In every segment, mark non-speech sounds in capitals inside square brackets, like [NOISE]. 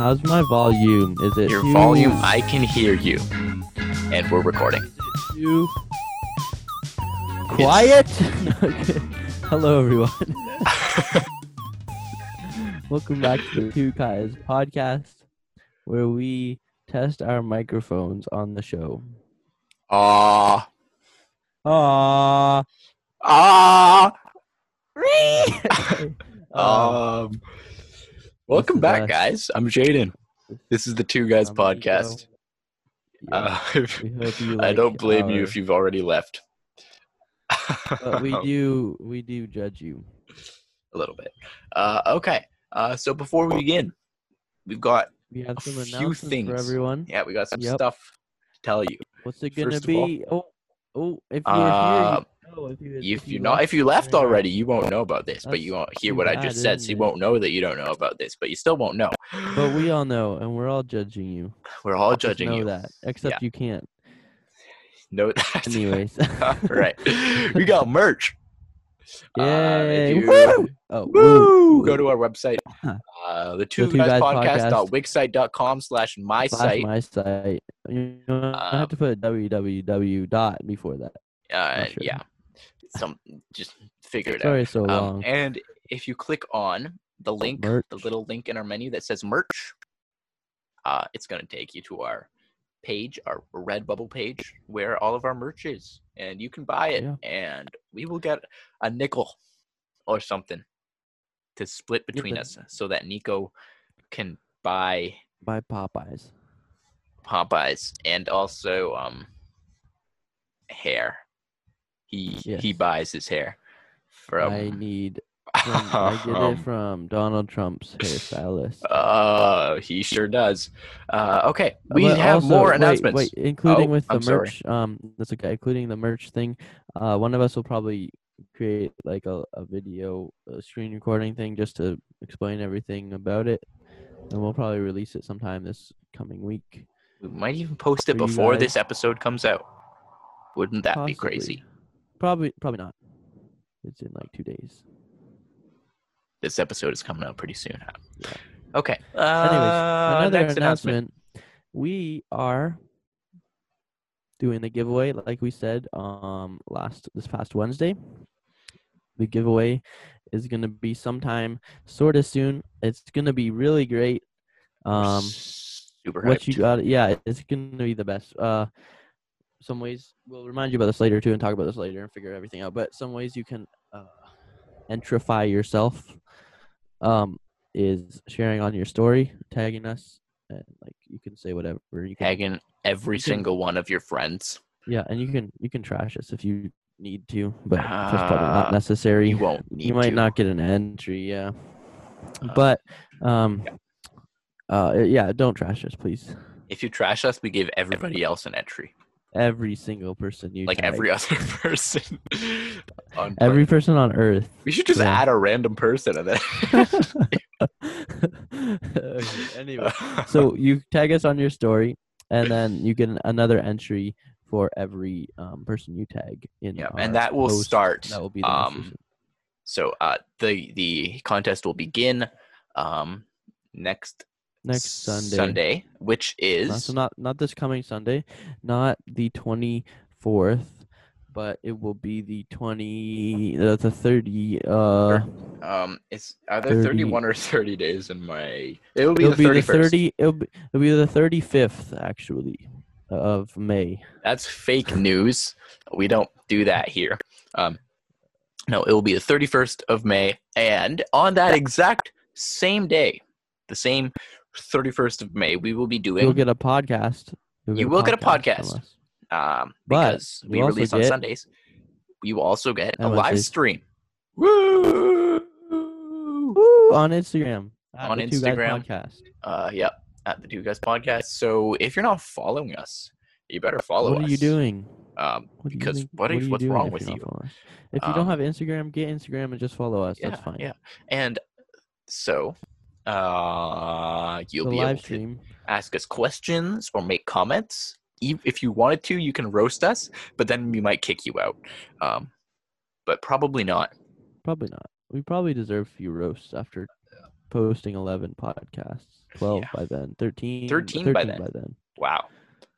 How's my volume? Is it Your volume, I can hear you. And we're recording. too quiet? [LAUGHS] Okay. Hello, everyone. [LAUGHS] Welcome back to the Two Guys podcast, where we test our microphones on the show. Ah, Ah. ah, Uh, um. Welcome back, guys. I'm Jaden. This is the Two Guys I'm podcast. Uh, hope [LAUGHS] I don't blame you if you've already left. But we [LAUGHS] do, we do judge you. a little bit. Uh, okay. Uh, so before we begin, we've got We have A some few things. for everyone. yeah, we got some Yep. stuff to tell you. What's it gonna First all- be? Oh, oh! If you're Uh, here, you know. If, you, If you know, if you left already, you won't know about this. But you won't hear what I bad, just said, so you it? won't know that you don't know about this. But you still won't know. But we [SIGHS] all know, and we're all judging you. we're all Just judging know you. that, except you can't. Know [LAUGHS] that. Anyways. [LAUGHS] right. [LAUGHS] We got merch. Uh, Yay! if you- Woo! Oh, Woo! Go to our website, uh, the two guys Guys podcast.wixsite.com slash my slash site. my site. You know, I Uh, have to put www dot before that. Uh, sure. yeah. Some just figure it out. Sorry, so Um, and if you click on the link, the little link in our menu that says merch, uh, it's going to take you to our page, our Redbubble page, where all of our merch is, and you can buy it, Yeah. and we will get a nickel or something to split between but- us, so that Nico can buy By Popeyes. Popeyes and also um hair. He he buys his hair from I need. [LAUGHS] From, I get um, it from Donald Trump's hairstylist. Uh, [LAUGHS] he sure does. Uh, okay, we But have also- more wait, announcements. Wait, including Oh, with the I'm sorry. merch. Um, that's okay. Including the merch thing. Uh, one of us will probably create like a, a video, a screen recording thing, just to explain everything about it, and we'll probably release it sometime this coming week. We might even post it before this episode comes out. Wouldn't that be crazy? Probably, probably not. It's in like two days. This episode is coming out pretty soon. huh? Yeah. Okay. Anyways, Uh, another next announcement. We are doing the giveaway, like we said, um, last this past Wednesday. The giveaway is gonna be sometime sort of soon. It's gonna be really great. Um, super what hyped. you got? Yeah, it's gonna be the best. Uh, some ways we'll remind you about this later too, and talk about this later and figure everything out. But some ways you can uh, entrify yourself um, is sharing on your story, tagging us, and like you can say whatever you can. tagging every can- single one of your friends. Yeah, and you can you can trash us if you need to, but that's probably Uh, not necessary. You won't need You might to. not get an entry, yeah. Uh, but um, yeah. uh, yeah, don't trash us, please. If you trash us, we give everybody else an entry. Every single person you like tag. every [LAUGHS] other person. on [LAUGHS] every Planet. person on Earth. we should just yeah. add a random person and then. [LAUGHS] Anyway, so you tag us on your story, and then you get another entry for every um, person you tag in. yeah, and that will post. start. That will be the um, so uh, the the contest will begin um next next Sunday. Sunday, which Not, is so not not this coming Sunday, not the twenty fourth, but it will be the twenty uh, the thirty. Uh, um it's either thirty one or [LAUGHS] thirty days in my. It will be it'll the be the thirty first. thirty. It'll be it'll be the thirty fifth actually of May. That's fake news. We don't do that here. Um, no, it will be the 31st of May, and on that exact same day, the same 31st of May, we will be doing You'll get a podcast. You'll You will get a podcast. um because we release on Sundays. You will also get a live stream. Woo! Woo, on Instagram. On the Two Guys Instagram. podcast. Uh, yep, at the Two Guys Podcast. So if you're not following us, you better follow What us. What are you doing? Um, What do you Because think- what are what's wrong with you? If you Um, don't have Instagram, get Instagram and just follow us. yeah, That's fine. yeah. And so, uh, you'll The be able to ask us questions or make comments. If you wanted to, you can roast us, but then we might kick you out. Um, but probably not. Probably not. We probably deserve a few roasts after posting 11 podcasts, 12 Yeah. by then, 13, 13 by then. by then. Wow,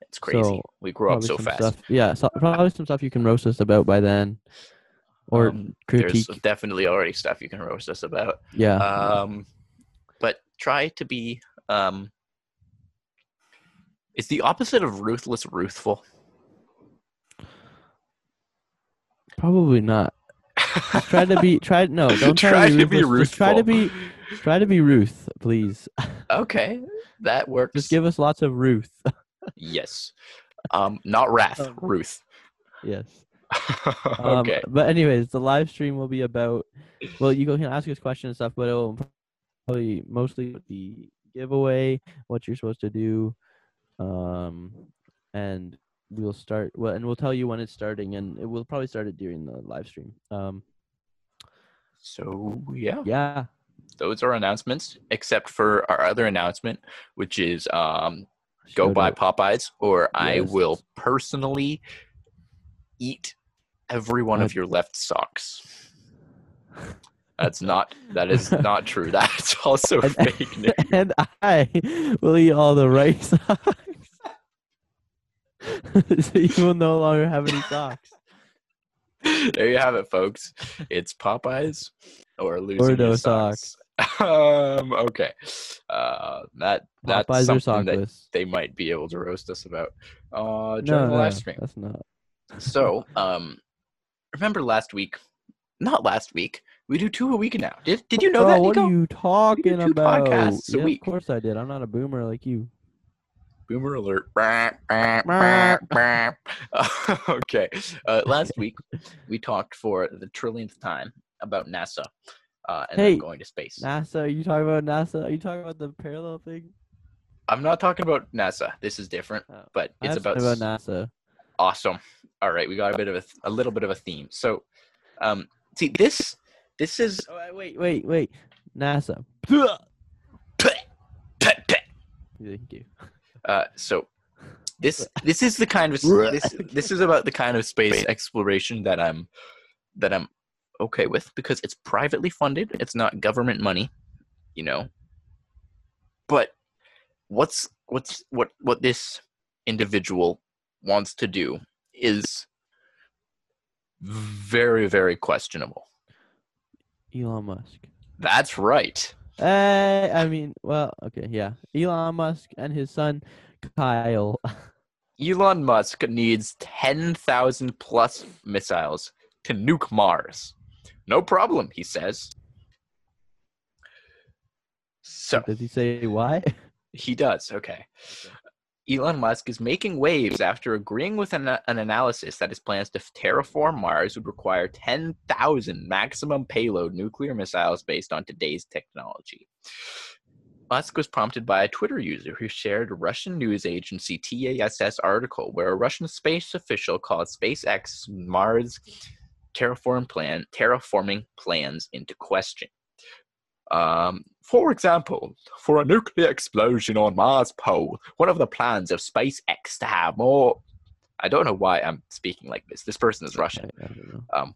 it's crazy. So, we grew up so fast. Stuff, yeah, so, probably some stuff you can roast us about by then, or Um, There's definitely already stuff you can roast us about. yeah, Um, but try to be um. Is the opposite of ruthless ruthful? probably not. Just try to be [LAUGHS] try no don't try, Try to be, be ruthless. Just try to be try to be Ruth, please. Okay, that works. Just give us lots of Ruth. yes. Um, not wrath, Um, Ruth. yes. [LAUGHS] Um, okay. But anyways, the live stream will be about. Well, you can ask us questions and stuff, but it will probably mostly the giveaway, what you're supposed to do, um, and we'll start. Well, and we'll tell you when it's starting, and it will probably start it during the live stream. Um, So yeah, yeah, those are announcements, except for our other announcement, which is um, go buy. Popeyes, or I will personally eat every one of your left socks. [LAUGHS] That's not. That is [LAUGHS] not true. That's [LAUGHS] also And- fake news. [LAUGHS] and I will eat all the right socks. so you will no longer have any socks. there you have it, folks. It's Popeyes or losing no your socks. um. Okay. Uh. That that's Popeyes something that they might be able to roast us about. Uh. During No, the live stream. that's not. So, um, remember last week? Not last week. We do two a week now. Did Did you know Bro, that, what are you talking two about? podcasts a yeah, week. Of course I did. I'm not a boomer like you. Boomer alert. [LAUGHS] [LAUGHS] okay. Uh, last week [LAUGHS] we talked for the trillionth time about NASA uh, and Hey, them going to space. NASA? Are you talking about NASA? Are you talking about the parallel thing? I'm not talking about NASA. This is different, Oh, but it's about, about NASA. awesome. All right, we got a bit of a, th- a little bit of a theme. So, um, see this this is Oh, wait, wait, wait, wait. NASA. Thank you. Uh, so this [LAUGHS] this is the kind of this this is about the kind of space exploration that I'm that I'm okay with because it's privately funded. It's not government money, you know. But what's what's what what this individual wants to do is very very questionable. Elon Musk. That's right. Uh, I mean, well, okay, yeah. Elon Musk and his son Kyle. [LAUGHS] Elon Musk needs 10,000 plus missiles to nuke Mars. No problem, he says. So, Does he say why? he does, okay. Elon Musk is making waves after agreeing with an, an analysis that his plans to terraform Mars would require 10,000 maximum payload nuclear missiles based on today's technology. Musk was prompted by a Twitter user who shared a Russian news agency TASS article where a Russian space official called SpaceX Mars terraform plan terraforming plans into question. Um, for example, for a nuclear explosion on Mars pole, one of the plans of SpaceX to have more. I don't know why I'm speaking like this. This person is Russian. I, I know. Um,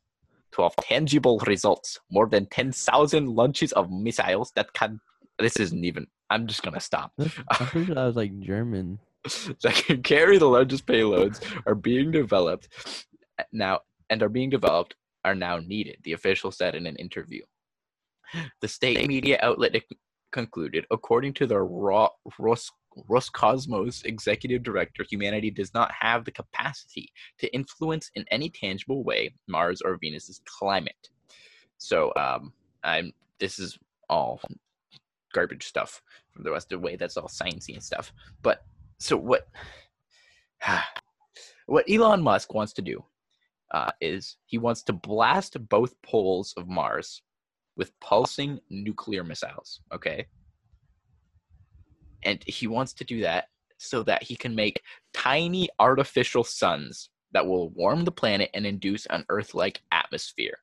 to have tangible results, more than 10,000 launches of missiles that can. This isn't even. I'm just gonna stop. I'm pretty sure that was like German. [LAUGHS] that can carry the largest payloads are being developed now and are being developed are now needed the official said in an interview [LAUGHS] the state media outlet concluded according to the Ro- Ros- roscosmos executive director humanity does not have the capacity to influence in any tangible way mars or venus's climate. So um i'm this is all garbage stuff from the rest of the way. That's all sciencey and stuff. But so what [SIGHS] what Elon Musk wants to do uh, is he wants to blast both poles of Mars with pulsing nuclear missiles. Okay, and he wants to do that so that he can make tiny artificial suns that will warm the planet and induce an Earth-like atmosphere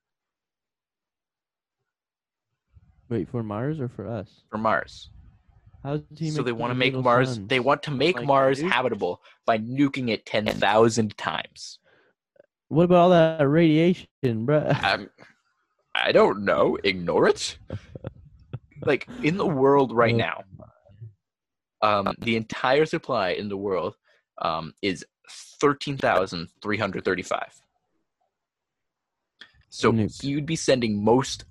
Wait, for Mars or for us? for Mars. How does he So make they want to make Mars. suns? They want to make Like Mars nuke? habitable by nuking it ten thousand times. What about all that radiation, bruh? Um, I don't know. Ignore it. like in the world right now, um, the entire supply in the world um, is thirteen thousand three hundred thirty-five. So Nukes. you'd be sending most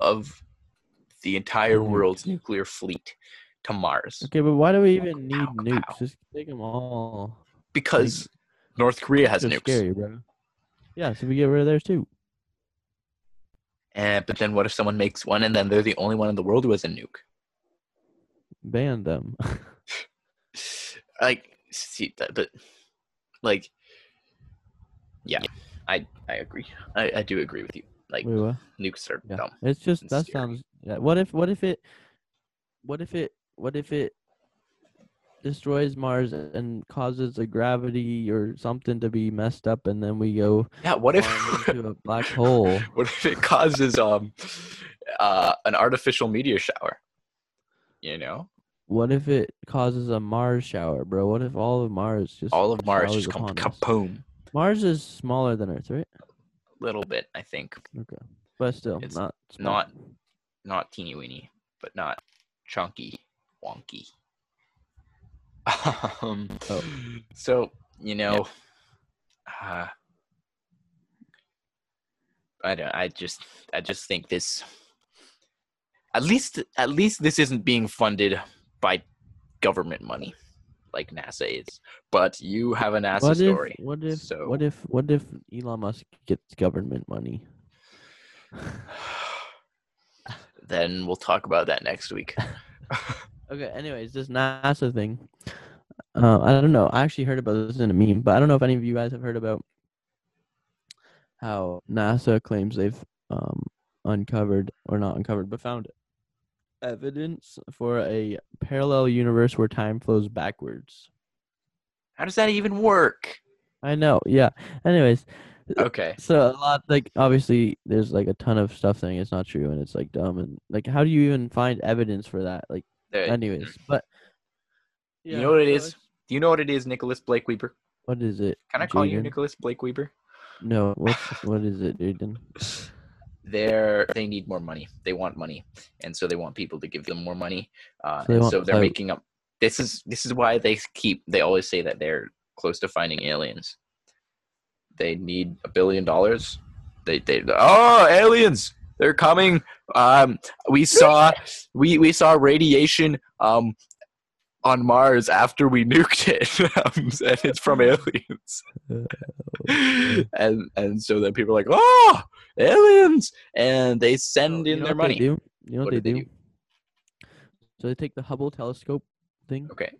of the entire Nukes. world's nuclear fleet to Mars Okay, but why do we even need Kapow, nukes? kapow. Just take them all. because North Korea has nukes. scary, bro. Yeah, so we get rid of theirs too. And but then what if someone makes one and then they're the only one in the world who has a nuke? Ban them. [LAUGHS] Like see that, but like yeah, I I agree. I, I do agree with you. Like what? nukes are Yeah. dumb. It's just that scary. sounds. Yeah. What if? What if it? What if it? What if it destroys Mars and causes a gravity or something to be messed up, and then we go Yeah, what if into a [LAUGHS] black hole? what if it causes um uh an artificial meteor shower? You know? What if it causes a Mars shower, bro? What if all of Mars just All of Mars just come kaboom. Mars is smaller than Earth, right? A little bit, I think. Okay, but still It's not small. not- Not teeny weeny, but not chunky, wonky. [LAUGHS] Um, Oh. So you know, uh, I don't. I just, I just think this. At least, at least this isn't being funded by government money, like NASA is. But you have a NASA What if? story. What if? so- What if? What if Elon Musk gets government money? [SIGHS] then we'll talk about that next week. [LAUGHS] Okay. Anyways, this NASA thing. Uh, I don't know. I actually heard about this in a meme, but I don't know if any of you guys have heard about how NASA claims they've um, uncovered or not uncovered, but found evidence for a parallel universe where time flows backwards. How does that even work? I know. Yeah. Anyways, Okay. so a lot like obviously there's like a ton of stuff saying it's not true and it's like dumb and like how do you even find evidence for that? Like there- anyways, but You know what it so is? it's- Do you know what it is, Nicholas Blake Weber? What is it? Can I call you Nicholas Blake Weber? No, what's what is it, Jaden? [SIGHS] They're they need more money. They want money, and so they want people to give them more money. Uh, So they want, so they're clout. making up. This is this is why they keep. They always say that they're close to finding aliens. They need a billion dollars. They they oh aliens they're coming. Um, we saw we we saw radiation um on Mars after we [LAUGHS] nuked it, [LAUGHS] and it's from aliens. [LAUGHS] and and so then people are like, oh, aliens, and they send You in know their money. You know what, What they, do they do? So they take the Hubble telescope thing Okay.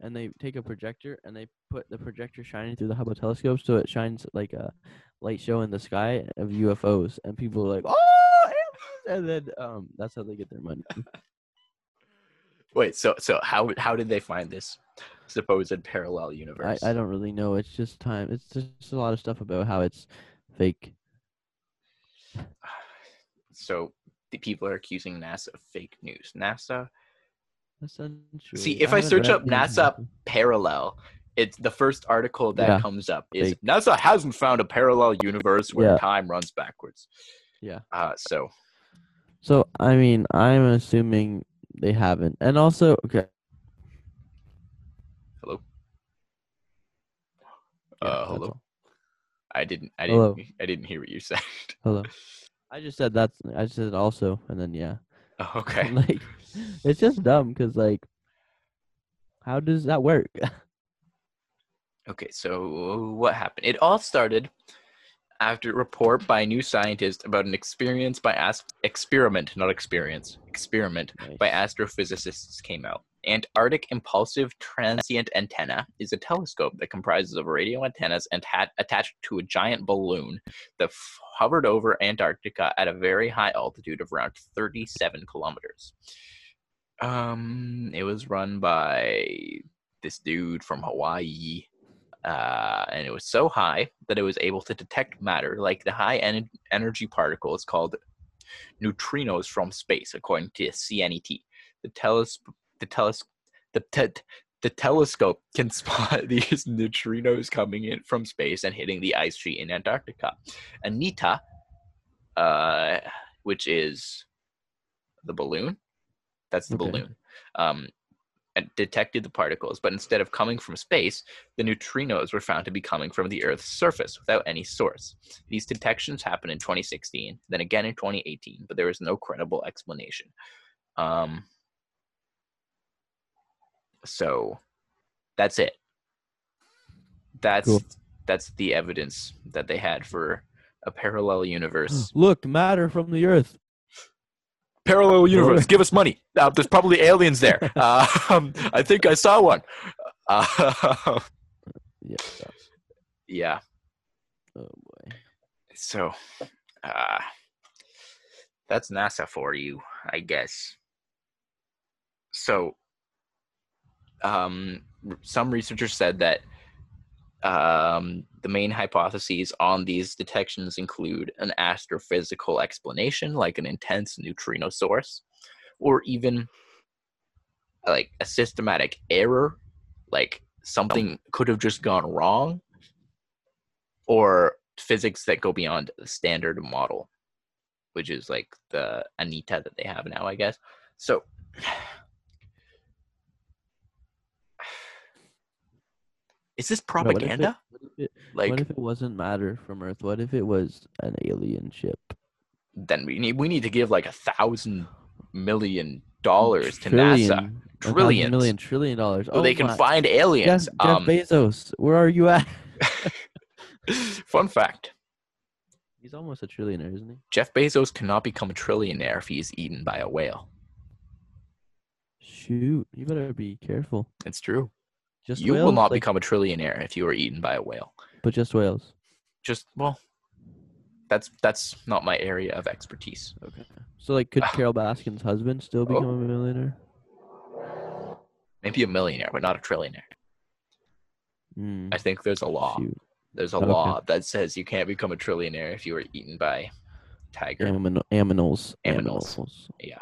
and they take a projector and they put the projector shining through the Hubble telescope so it shines like a light show in the sky of UFOs and people are like, "Oh!" Aliens," And then um that's how they get their money. [LAUGHS] Wait. So so how how did they find this supposed parallel universe? I don't really know. It's just time. It's just a lot of stuff about how it's fake. [SIGHS] So the people are accusing NASA of fake news. NASA See, if I haven't search up NASA parallel. It's the first article that Yeah, comes up is fake. NASA hasn't found a parallel universe where Yeah. time runs backwards. Yeah. Uh, so So I mean, I'm assuming they haven't. And also, okay. hello. yeah, uh, hello. all. I didn't. I Hello. didn't. I didn't hear what you [LAUGHS] said. Hello. [LAUGHS] I just said that's. I just said also, and then yeah. Oh, [LAUGHS] okay. like, it's just dumb because like, how does that work? Okay, so what happened? It all started after a report by a new scientist about an experience by as- experiment, not experience, experiment by astrophysicists came out. Antarctic Impulsive Transient Antenna is a telescope that comprises of radio antennas and attached to a giant balloon that f- hovered over Antarctica at a very high altitude of around 37 kilometers. Um, it was run by this dude from Hawaii, uh, and it was so high that it was able to detect matter, like the high en- energy particles called neutrinos from space, according to CNET. The teles- the teles- the te- the telescope can [LAUGHS] spot these neutrinos coming in from space and hitting the ice sheet in Antarctica. Anita, uh, which is the balloon. That's the Okay. balloon. Um, detected the particles, but instead of coming from space, the neutrinos were found to be coming from the Earth's surface without any source. These detections happened in 2016, then again in 2018, but there was no credible explanation. Um, so that's it. That's Cool. that's the evidence that they had for a parallel universe. [GASPS] Look, matter from the Earth. Parallel universe. Give us money. Uh, there's probably aliens there. [LAUGHS] Uh, um, I think I saw one. Uh, Yeah. yeah. Oh boy. So, uh, that's NASA for you, I guess. So, um, some researchers said that um, the main hypotheses on these detections include an astrophysical explanation, like an intense neutrino source, or even like a systematic error, like something could have just gone wrong, or physics that go beyond the standard model, which is like the Anita that they have now, I guess. So, is this No, what it- propaganda? what if it- like, what if it wasn't matter from Earth? What if it was an alien ship? then we need we need to give like a thousand million dollars to Trillion, NASA. a million trillion dollars. So oh they can my- find Jeff, aliens. Jeff um, Bezos, where are you at? [LAUGHS] fun fact: He's almost a trillionaire, isn't he? Jeff Bezos cannot become a trillionaire if he is eaten by a whale. Shoot, you better be careful. It's true. Just you will not Like, become a trillionaire if you are eaten by a whale. but just whales. Just well, that's that's not my area of expertise. Okay. So like, could. [SIGHS] Carole Baskin's husband still become a millionaire? Maybe a millionaire, but not a trillionaire. Hmm. I think there's a law. Shoot. There's a Okay. law that says you can't become a trillionaire if you are eaten by tiger. Amino- aminals. Aminals. Aminals. Yeah.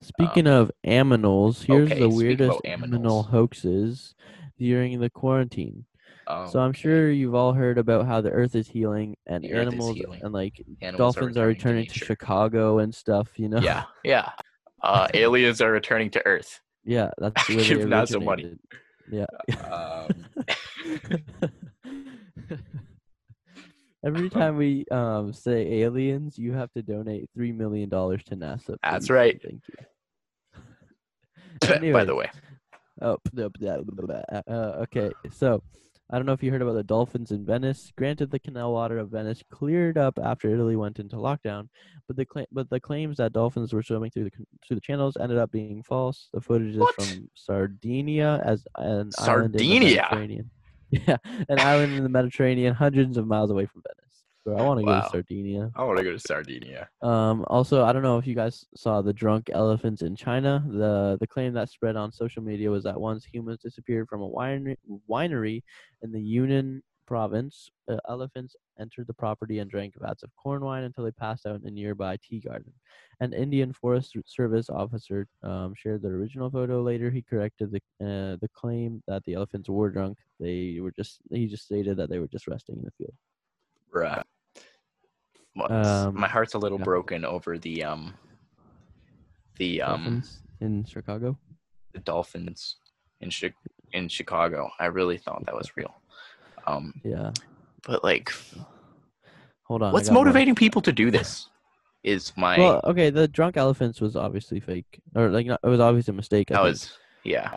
Speaking of aminals, here's okay, the weirdest about aminal hoaxes during the quarantine. Um, So I'm sure you've all heard about how the Earth is healing and The animals healing. and like Animals dolphins are returning to, nature. Chicago and stuff. You know. Yeah, yeah. Uh, [LAUGHS] aliens are returning to Earth. Yeah, that's [LAUGHS] where Give they money. Yeah. Um, [LAUGHS] Every time we um, say aliens, you have to donate three million dollars to NASA. That's right. Thank you. by the way, Oh, blah, blah, blah, uh, uh, okay. So, I don't know if you heard about the dolphins in Venice. Granted, the canal water of Venice cleared up after Italy went into lockdown, but the cla- but the claims that dolphins were swimming through the through the channels ended up being false. The footage is What? from Sardinia as an island in the Sardinia? Mediterranean. [LAUGHS] Yeah, an island in the Mediterranean, hundreds of miles away from Venice. Bro, I want to go to Sardinia. I want to go to Sardinia. Um, also, I don't know if you guys saw the drunk elephants in China. The the claim that spread on social media was that once humans disappeared from a winery, winery in the Yunnan province, uh, elephants entered the property and drank vats of corn wine until they passed out in a nearby tea garden. An Indian Forest Service officer um, shared the original photo. Later, he corrected the uh, the claim that the elephants were drunk. They were just he just stated that they were just resting in the field. Bruh. Um, my heart's a little yeah. broken over the um the um Dolphins in Chicago. the dolphins in Chi- in Chicago. I really thought that was real. Um, Yeah. but like, Hold on. What's motivating people to do this? Is my Well, okay, the drunk elephants was obviously fake, or like not, it was obviously a mistake. I that think. was yeah.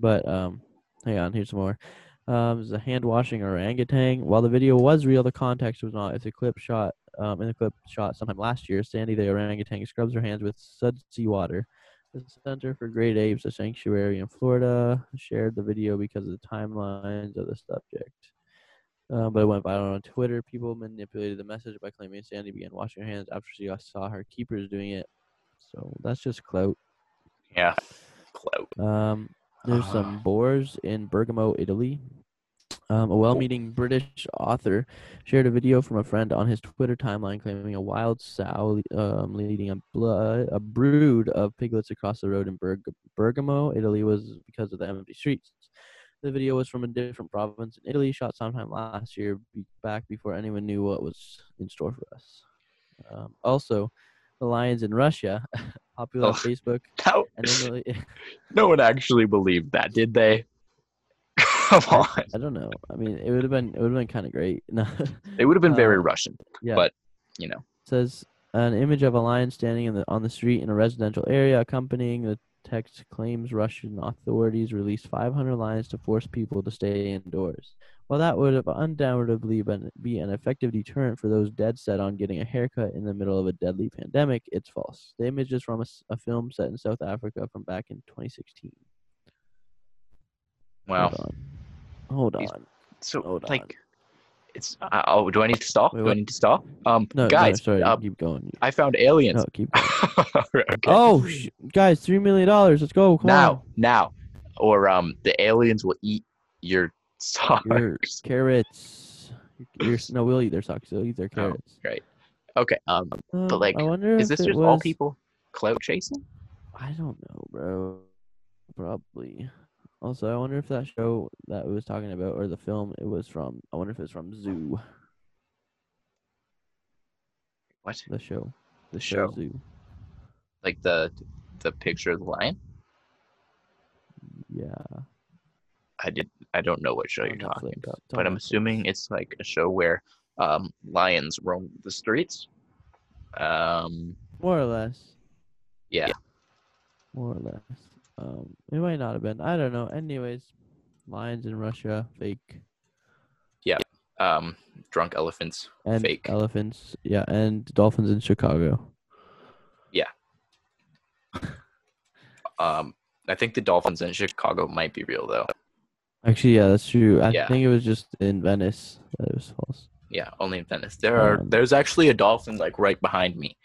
But um, hang on, here's some more. Um, a hand washing orangutan. While the video was real, the context was not. It's a clip shot. Um, in the clip shot sometime last year, Sandy the orangutan scrubs her hands with sudsy water. The Center for Great Apes, a sanctuary in Florida, shared the video because of the timelines of the subject. Um, but it went viral on Twitter. People manipulated the message by claiming Sandy began washing her hands after she saw her keepers doing it. So that's just clout. Yeah. Clout. Um, there's some Ah. boars in Bergamo, Italy. Um, a well-meaning British author shared a video from a friend on his Twitter timeline claiming a wild sow um, leading a blood a brood of piglets across the road in Berg- Bergamo, Italy, was because of the empty streets. The video was from a different province in Italy, shot sometime last year, be- back before anyone knew what was in store for us. Um, also, the lions in Russia, [LAUGHS] popular on Oh. Facebook, No, and the, [LAUGHS] no one actually believed that, did they? Come on. I don't know. I mean, it would have been it would have been kind of great. [LAUGHS] No, It would have been very Uh, Russian, yeah. but you know. It says an image of a lion standing in the on the street in a residential area accompanying the text claims Russian authorities released 500 lions to force people to stay indoors. While that would have undoubtedly been be an effective deterrent for those dead set on getting a haircut in the middle of a deadly pandemic, it's false. The image is from a film set in South Africa from back in 2016. Wow. Hold on. Hold He's- on. So Hold on. like, it's. Uh, oh, do I need to stop? Wait, do I need to stop? Um, No, guys, no, sorry. uh, keep going. I found aliens. No, keep [LAUGHS] okay. Oh, sh- guys, $3 million. Let's go. Come now, on. now, or um, the aliens will eat your socks. Your carrots. Your, no, we'll eat their socks. They'll eat their Oh, carrots. Okay. Um, Um, like, I wonder is this just all people clout chasing? I don't know, bro. Probably. Also, I wonder if that show that we was talking about, or the film it was from. I wonder if it's from Zoo. What? The show. The Show. show Zoo. Like the the picture of the lion? Yeah. I did. I don't know what show on you're talking about, It's but I'm Netflix. assuming it's like a show where um lions roam the streets. Um. More or less. Yeah. More or less. Um, it might not have been. I don't know. Anyways, lions in Russia, fake. Yeah. Um. Drunk elephants. And Fake. elephants, yeah, and dolphins in Chicago. Yeah. [LAUGHS] um. I think the dolphins in Chicago might be real though. Actually, yeah, that's true. I Yeah. think it was just in Venice that it was false. Yeah, only in Venice. There are. Um, There's actually a dolphin like right behind me.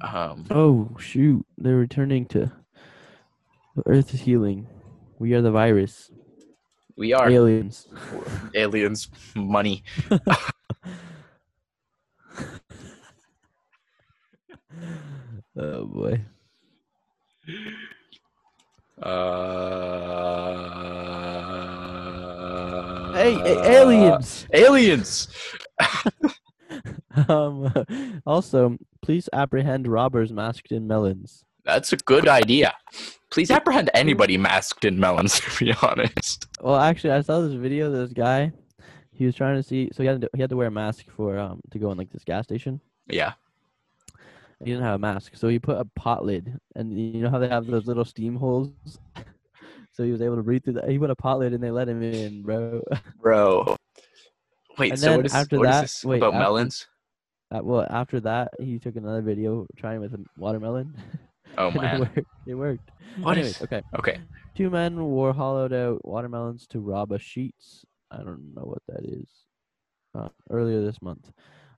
Um. Oh shoot! They're returning to the Earth is healing. We are the virus. We are Aliens. aliens. Money. [LAUGHS] oh boy. Uh. Hey, a- aliens. Aliens. [LAUGHS] um. Also, please apprehend robbers masked in melons. That's a good idea. Please apprehend anybody masked in melons. [LAUGHS] To be honest. Well, actually, I saw this video. of This guy, he was trying to see. So he had to, he had to wear a mask for um to go in like this gas station. Yeah. He didn't have a mask, so he put a pot lid, and you know how they have those little steam holes. [LAUGHS] so he was able to breathe through that. He put a pot lid, and they let him in, bro. [LAUGHS] Bro. Wait. And so what is, after what is that- this wait, about after- melons? Uh, well, after that, he took another video trying with a watermelon. Oh and [LAUGHS] it man. worked. It worked. What Anyways, is? okay. Okay. Two men wore hollowed out watermelons to rob a Sheetz. I don't know what that is. Uh, earlier this month,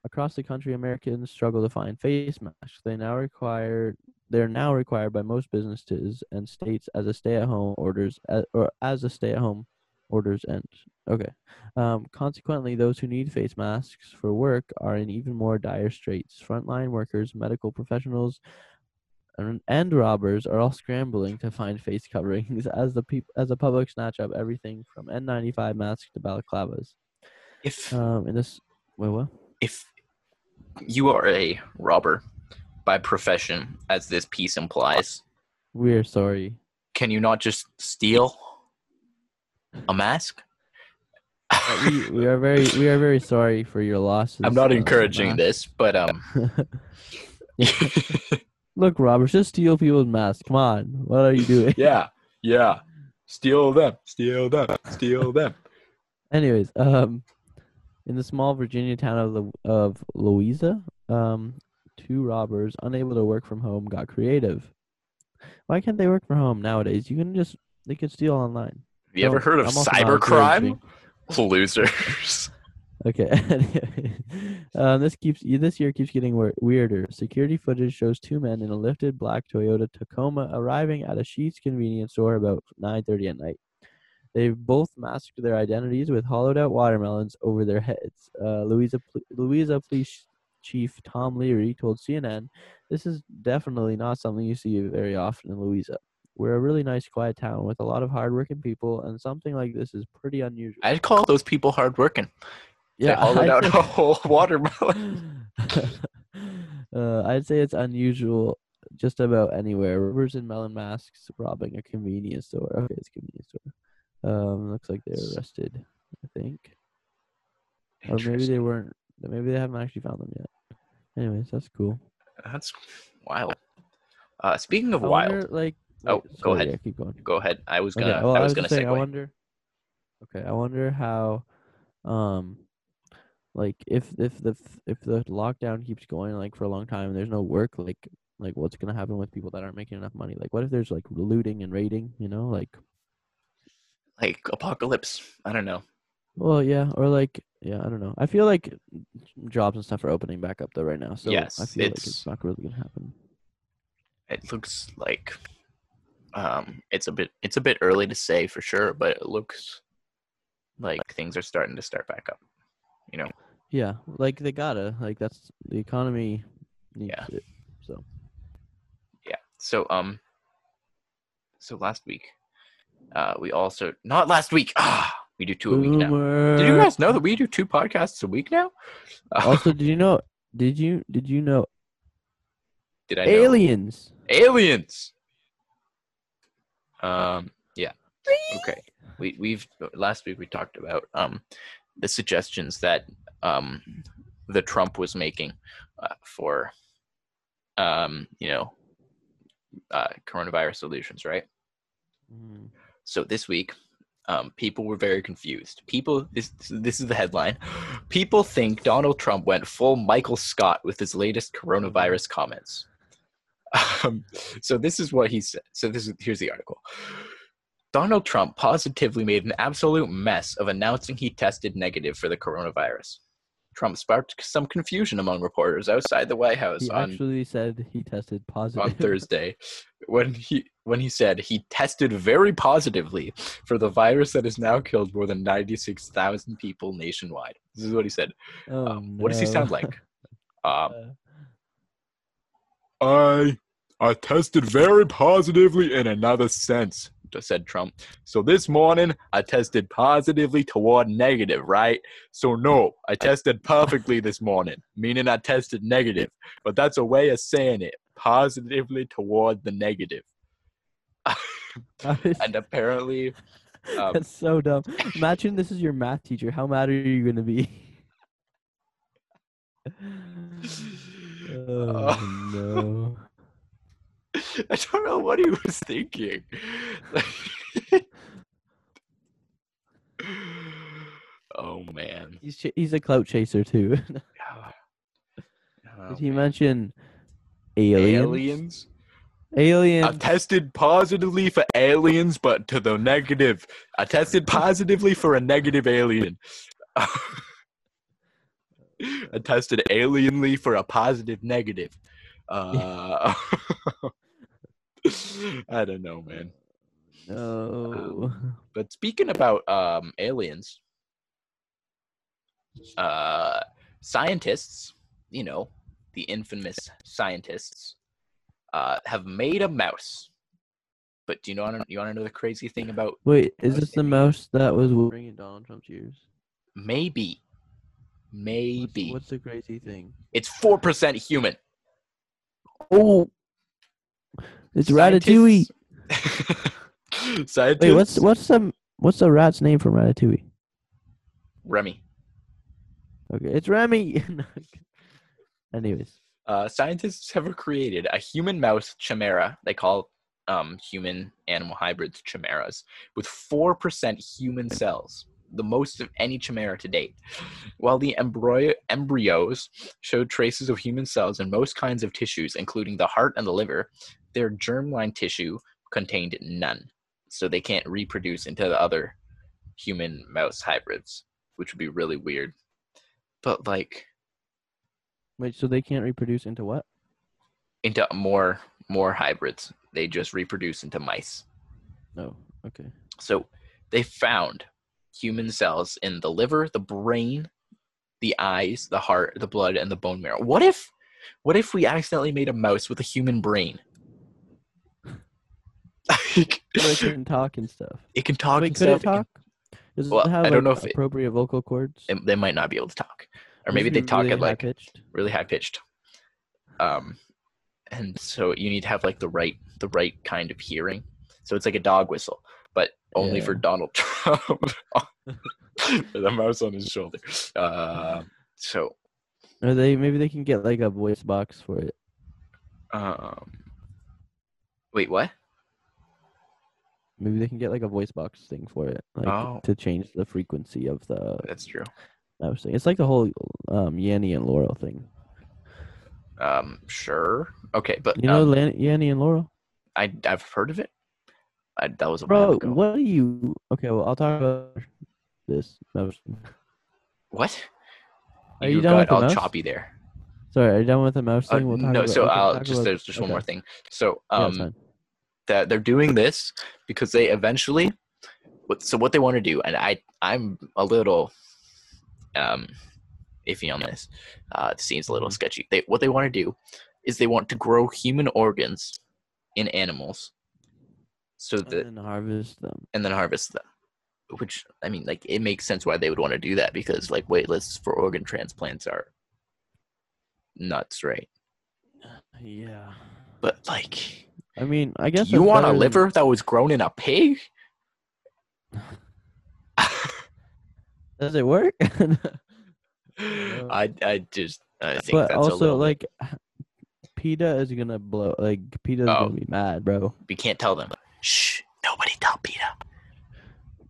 across the country, Americans struggle to find face masks. They now require they're now required by most businesses and states as a stay-at-home orders uh, or as a stay-at-home orders end. Okay. Um, consequently, those who need face masks for work are in even more dire straits. Frontline workers, medical professionals, and, and robbers are all scrambling to find face coverings as the peop- as the public snatch up everything from N95 masks to balaclavas. If Um, in this, wait, what? if you are a robber by profession, as this piece implies, We're sorry. can you not just steal a mask? Uh, we, we are very we are very sorry for your losses. I'm not uh, encouraging this, but um, [LAUGHS] [LAUGHS] Look, Roberts, just steal people's masks. Come on, what are you doing? yeah, yeah, steal them, steal them, steal them. [LAUGHS] Anyways, um, in the small Virginia town of Lu- of Louisa, um, two robbers unable to work from home got creative. Why can't they work from home nowadays? You can just they could steal online. Have you ever heard of I'm also not cybercrime? Losers. Okay. [LAUGHS] um, this keeps this year keeps getting weirder. Security footage shows two men in a lifted black Toyota Tacoma arriving at a Sheetz convenience store about 9:30 at night. They've both masked their identities with hollowed out watermelons over their heads. Uh, Louisa Louisa Police Chief Tom Leary told CNN, "This is definitely not something you see very often in Louisa. We're a really nice, quiet town with a lot of hardworking people, and something like this is pretty unusual." I'd call those people hardworking. Yeah, they [LAUGHS] hollowed I out a whole [LAUGHS] watermelon. [LAUGHS] Uh, I'd say it's unusual just about anywhere. Rivers and melon masks robbing a convenience store. Okay, it's a convenience store. Um, looks like they're arrested. I think, or maybe they weren't. Maybe they haven't actually found them yet. Anyways, that's cool. That's wild. Uh, speaking of I wild, wonder, like, Oh, go ahead. Yeah, keep going. go ahead. I was gonna. well, I was just gonna say. I wonder. Okay, I wonder how, um, like if if the if the lockdown keeps going like for a long time and there's no work, like like what's gonna happen with people that aren't making enough money? Like, what if there's like looting and raiding? You know, like, like apocalypse. I don't know. well, yeah, or like, yeah, I don't know. I feel like jobs and stuff are opening back up though right now, so I Yes, feel like it's- it's not really gonna happen. It looks like um, it's a bit. It's a bit early to say for sure, but it looks like things are starting to start back up. You know. Yeah, like they gotta like that's the economy needs Yeah. it. So Yeah. So um. So last week, uh, we also not last week. Ah, we do two a week now. Did you guys know that we do two podcasts a week now? [LAUGHS] Also, did you know? Did you did you know did I know? aliens? aliens um yeah okay we we've last week we talked about um the suggestions that um the trump was making uh, for um you know uh coronavirus solutions right Mm. so this week um, people were very confused. People, this this is the headline. People think Donald Trump went full Michael Scott with his latest coronavirus comments. [LAUGHS] Um, so this is what he said. So this is here's the article. Donald Trump positively made an absolute mess of announcing he tested negative for the coronavirus. Trump sparked some confusion among reporters outside the White House He on actually said he tested positive on [LAUGHS] Thursday when he when he said he tested very positively for the virus that has now killed more than 96,000 people nationwide. This is what he said. oh, Um, What does he sound like? [LAUGHS] Um, Uh, I I tested very positively in another sense, said Trump. So this morning I tested positively toward negative, right? So no, I tested perfectly this morning, meaning I tested negative. But that's a way of saying it, positively toward the negative. [LAUGHS] and apparently um, That's so dumb. Imagine this is your math teacher. How mad are you gonna be? [LAUGHS] oh [LAUGHS] no. I don't know what he was thinking. oh man. He's ch- he's a clout chaser too. [LAUGHS] Oh, Did he man. mention aliens? aliens? Aliens. I tested positively for aliens, but to the negative. I tested positively for a negative alien. [LAUGHS] I tested alienly for a positive negative. Uh, [LAUGHS] [LAUGHS] I don't know, man. no. But speaking about um, aliens, uh, scientists, you know, the infamous scientists, uh, have made a mouse. But do you know you want to know the crazy thing about Wait, is this the mouse that was wearing in Donald Trump's ears? maybe, What's- maybe What's, the crazy thing? it's four percent human. Oh, it's Ratatouille. Scientists. [LAUGHS] Wait, what's what's the what's the rat's name from Ratatouille? Remy? Okay, it's Remy. [LAUGHS] Anyways, Uh, scientists have created a human mouse chimera. They call um, human animal hybrids chimeras with 4% human cells, the most of any chimera to date. While the embryo- embryos showed traces of human cells in most kinds of tissues, including the heart and the liver, their germline tissue contained none. So they can't reproduce into the other human mouse hybrids, which would be really weird. But like, wait, so they can't reproduce into what? into more more hybrids. They just reproduce into mice. Oh, Okay. So they found human cells in the liver, the brain, the eyes, the heart, the blood, and the bone marrow. What if what if we accidentally made a mouse with a human brain? [LAUGHS] Like, they couldn't talk and stuff. it can talk Wait, and could it stuff. talk? Does Well, it have I don't like, know if it- appropriate vocal cords? It- they might not be able to talk, or maybe they talk really at like high-pitched? really high pitched. um, and so you need to have like the right the right kind of hearing. So it's like a dog whistle, but only for Donald [LAUGHS] Trump. [LAUGHS] With a mouse on his shoulder. Uh, so Or they maybe they can get like a voice box for it. um, wait, what? Maybe they can get like a voice box thing for it, like Oh. to change the frequency of the That's true. mouse thing. It's like the whole um, Yanny and Laurel thing. Um, sure. Okay, but You know um, Lan- Yanny and Laurel, I I've heard of it. I, that was a bro. What do you? Okay, well I'll talk about this mouse. What? Are you You done got with the all mouse? choppy there. Sorry, are you done with the mouse Uh, thing? We'll talk no, about, so I'll just there's just one more thing. So um, fine. That they're doing this because they eventually so what they want to do and i i'm a little um iffy on this uh it seems a little Mhm. sketchy they what they want to do is they want to grow human organs in animals so that and then harvest them. and then harvest them which i mean like it makes sense why they would want to do that because like wait lists for organ transplants are nuts right [SIGHS] Yeah. but like I mean, I guess you want a better than- liver that was grown in a pig [LAUGHS] Does it work? [LAUGHS] I I just I think but that's a also, little like, PETA is gonna blow. Like, PETA's Oh. gonna be mad, bro. we can't tell them. Shh! Nobody tell PETA.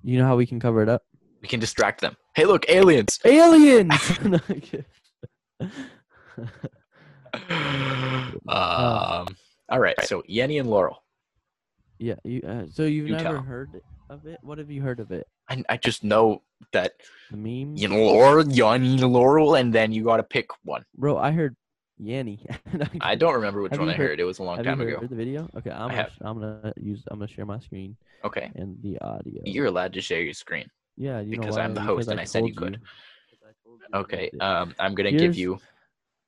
You know how we can cover it up? We can distract them. Hey, look, aliens! Aliens. [LAUGHS] No, I'm kidding. um. All right. So Yanny and Laurel. yeah. You. Uh, so you've You never tell. heard of it? What have you heard of it? I I just know that The meme, you know Laurel, Yanny, Laurel, and then you got to pick one. bro. I heard Yanny. [LAUGHS] No, I'm I kidding. don't remember which Have one I heard- heard. It was a long Have time you ago. heard the video? Okay, I'm I gonna, have. I'm gonna use. I'm gonna share my screen Okay. and the audio. You're allowed to share your screen. yeah, you because why? I'm the Because host and I said you could. Because you Okay. Um. I'm gonna give you.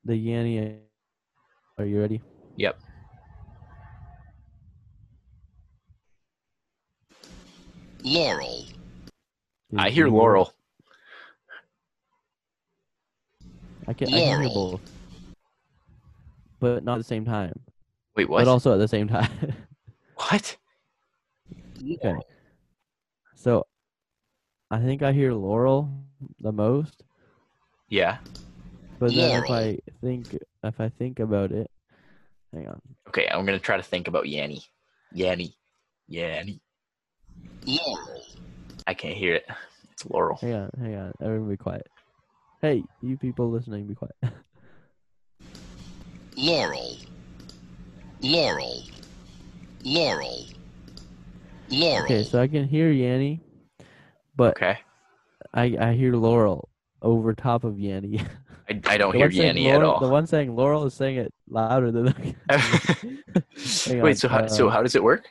the Yanny. Are you ready? Yep. Laurel, I hear Laurel. I can, I hear Laurel. both, but not at the same time. Wait, what? But also at the same time. [LAUGHS] what? okay. So, I think I hear Laurel the most. Yeah. But then if I think if I think about it, hang on. Okay. I'm gonna try to think about Yanny. Yanny. Yanny. Laurel, I can't hear it. It's Laurel. Hang on, hang on. Everyone be quiet. Hey, you people listening, be quiet. [LAUGHS] Laurel, Laurel, Laurel, Laurel, okay, so I can hear Yanny, but Okay. I I hear Laurel over top of Yanny. [LAUGHS] I, I don't The hear one saying Yanny at Laurel- The one saying Laurel is saying it louder than [LAUGHS] the Hang Wait, on, so how, so uh, how does it work?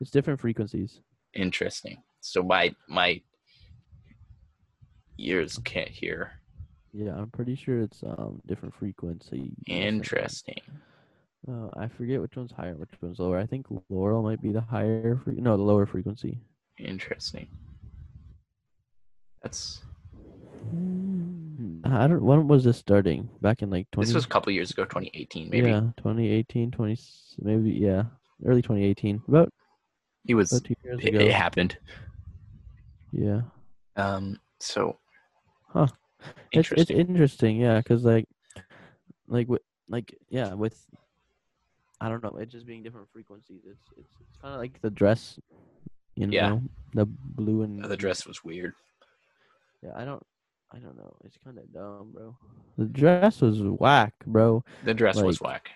It's different frequencies. Interesting. So my my ears can't hear. Yeah, I'm pretty sure it's um different frequency. Interesting. Uh, I forget which one's higher, which one's lower. I think Laurel might be the higher, fre- no, the lower frequency. Interesting. That's I don't. When was this starting? Back in like 20. this was a couple years ago, 2018 maybe. Yeah, 2018, 20, maybe yeah, early 2018. About He was it, it happened. Yeah. Um so Huh. It's it's interesting. interesting, yeah, because like, like with like yeah with, I don't know, it just being different frequencies. It's it's, it's kind of like the dress, you know, Yeah. the blue and the dress was weird. Yeah, I don't, I don't know. It's kind of dumb, bro. The dress was whack, bro. The dress was Like, whack.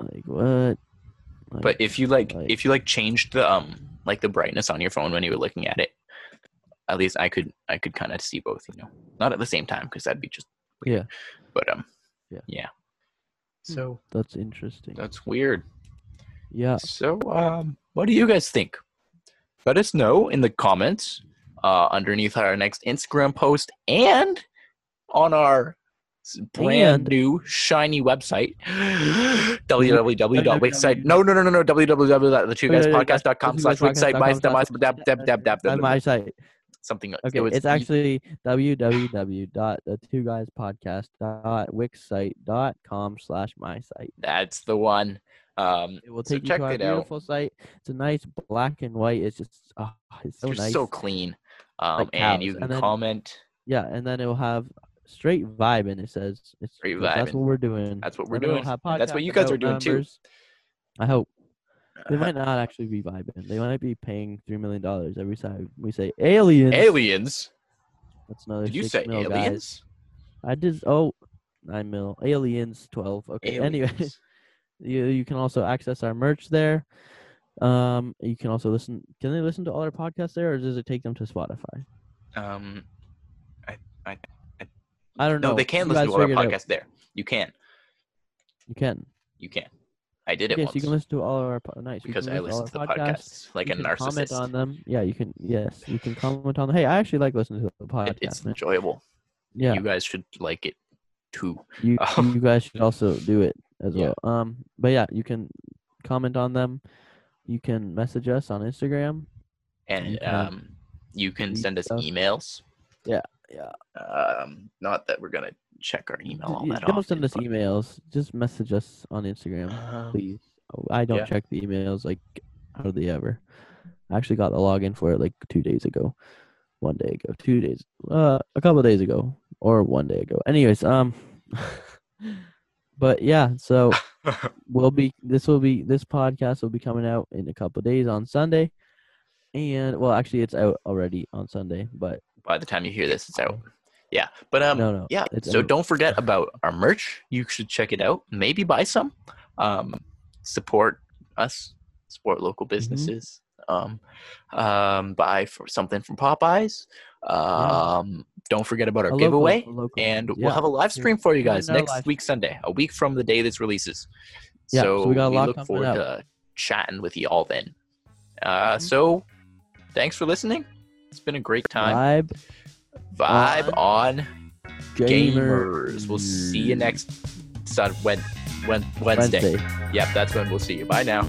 Like what? Like, But if you like, like- if you like changed the um like the brightness on your phone when you were looking at it, at least I could I could kind of see both. You know, not at the same time because that'd be just weird. Yeah. But um, Yeah. yeah. Hmm. So that's interesting. that's weird. yeah, So um, what do you guys think? Let us know in the comments uh, underneath our next Instagram post and on our s- brand And- new shiny website [GASPS] www.wixsite no no no no no www.thetwoguyspodcast.com slash wixsite my Wixsite.com dab dab dab dab my site. something. Okay, it's, actually www.the2guyspodcast.wixsite.com slash my site. that's the one. Um, It will take you to our it out. beautiful site. It's a nice black and white. It's just oh, it's so it's nice. so clean. Um, and you can comment. yeah, and then it will have straight vibe and it says it's Straight That's what we're doing. That's what we're And then it'll doing. That's what you guys are doing too. I hope they might [LAUGHS] not actually be vibing. They might be paying three million dollars every time we say aliens. aliens. That's another. Did you say mil, guys. I did. Oh, nine mil. Aliens twelve. Okay. Anyway, [LAUGHS] you you can also access our merch there. Um, you can also listen. Can they listen to all our podcasts there, or does it take them to Spotify? Um, I I don't know. no, they can You listen to all our figure it out. podcasts there. You can. You can. You can. I did it Yes, once you can listen to all of our po- nice. because I listen to the our podcasts like You a can comment narcissist. on them. Yeah, you can. Yes, you can comment on them. Hey, I actually like listening to the podcast. It- it's man. enjoyable. Yeah, You guys should like it too. you [LAUGHS] you guys should also do it as Yeah. well. Um, but yeah, you can comment on them. You can message us on Instagram. And can um, you can send us stuff. emails. Yeah, yeah. Um, not that we're gonna check our email all that Don't often. send us but, emails. Just message us on Instagram, um, please. Oh, I don't yeah. check the emails like hardly ever. I actually got the login for it like two days ago, one day ago, two days, uh, a couple days ago, or one day ago. Anyways, um, [LAUGHS] but yeah, so [LAUGHS] we'll be this will be this podcast will be coming out in a couple days on Sunday, and well, actually, it's out already on Sunday, but By the time you hear this, it's out. Yeah, but um, no, no, yeah. So out. don't forget about our merch. You should check it out. Maybe buy some. Um, support us. Support local Mm-hmm. businesses. Um, um, buy for something from Popeyes. Um, don't forget about our A giveaway. a local- and yeah. we'll have a live stream for you guys next live week Sunday, a week from the day this releases. Yeah, so, so we got a lot look forward out. to chatting with you all then. Uh, Mhm. So, thanks for listening. It's been a great time. Vibe Vibe on gamer gamers. We'll see you next Sun Wed, Wed, Wednesday. Wednesday. Yep, that's when we'll see you. Bye now.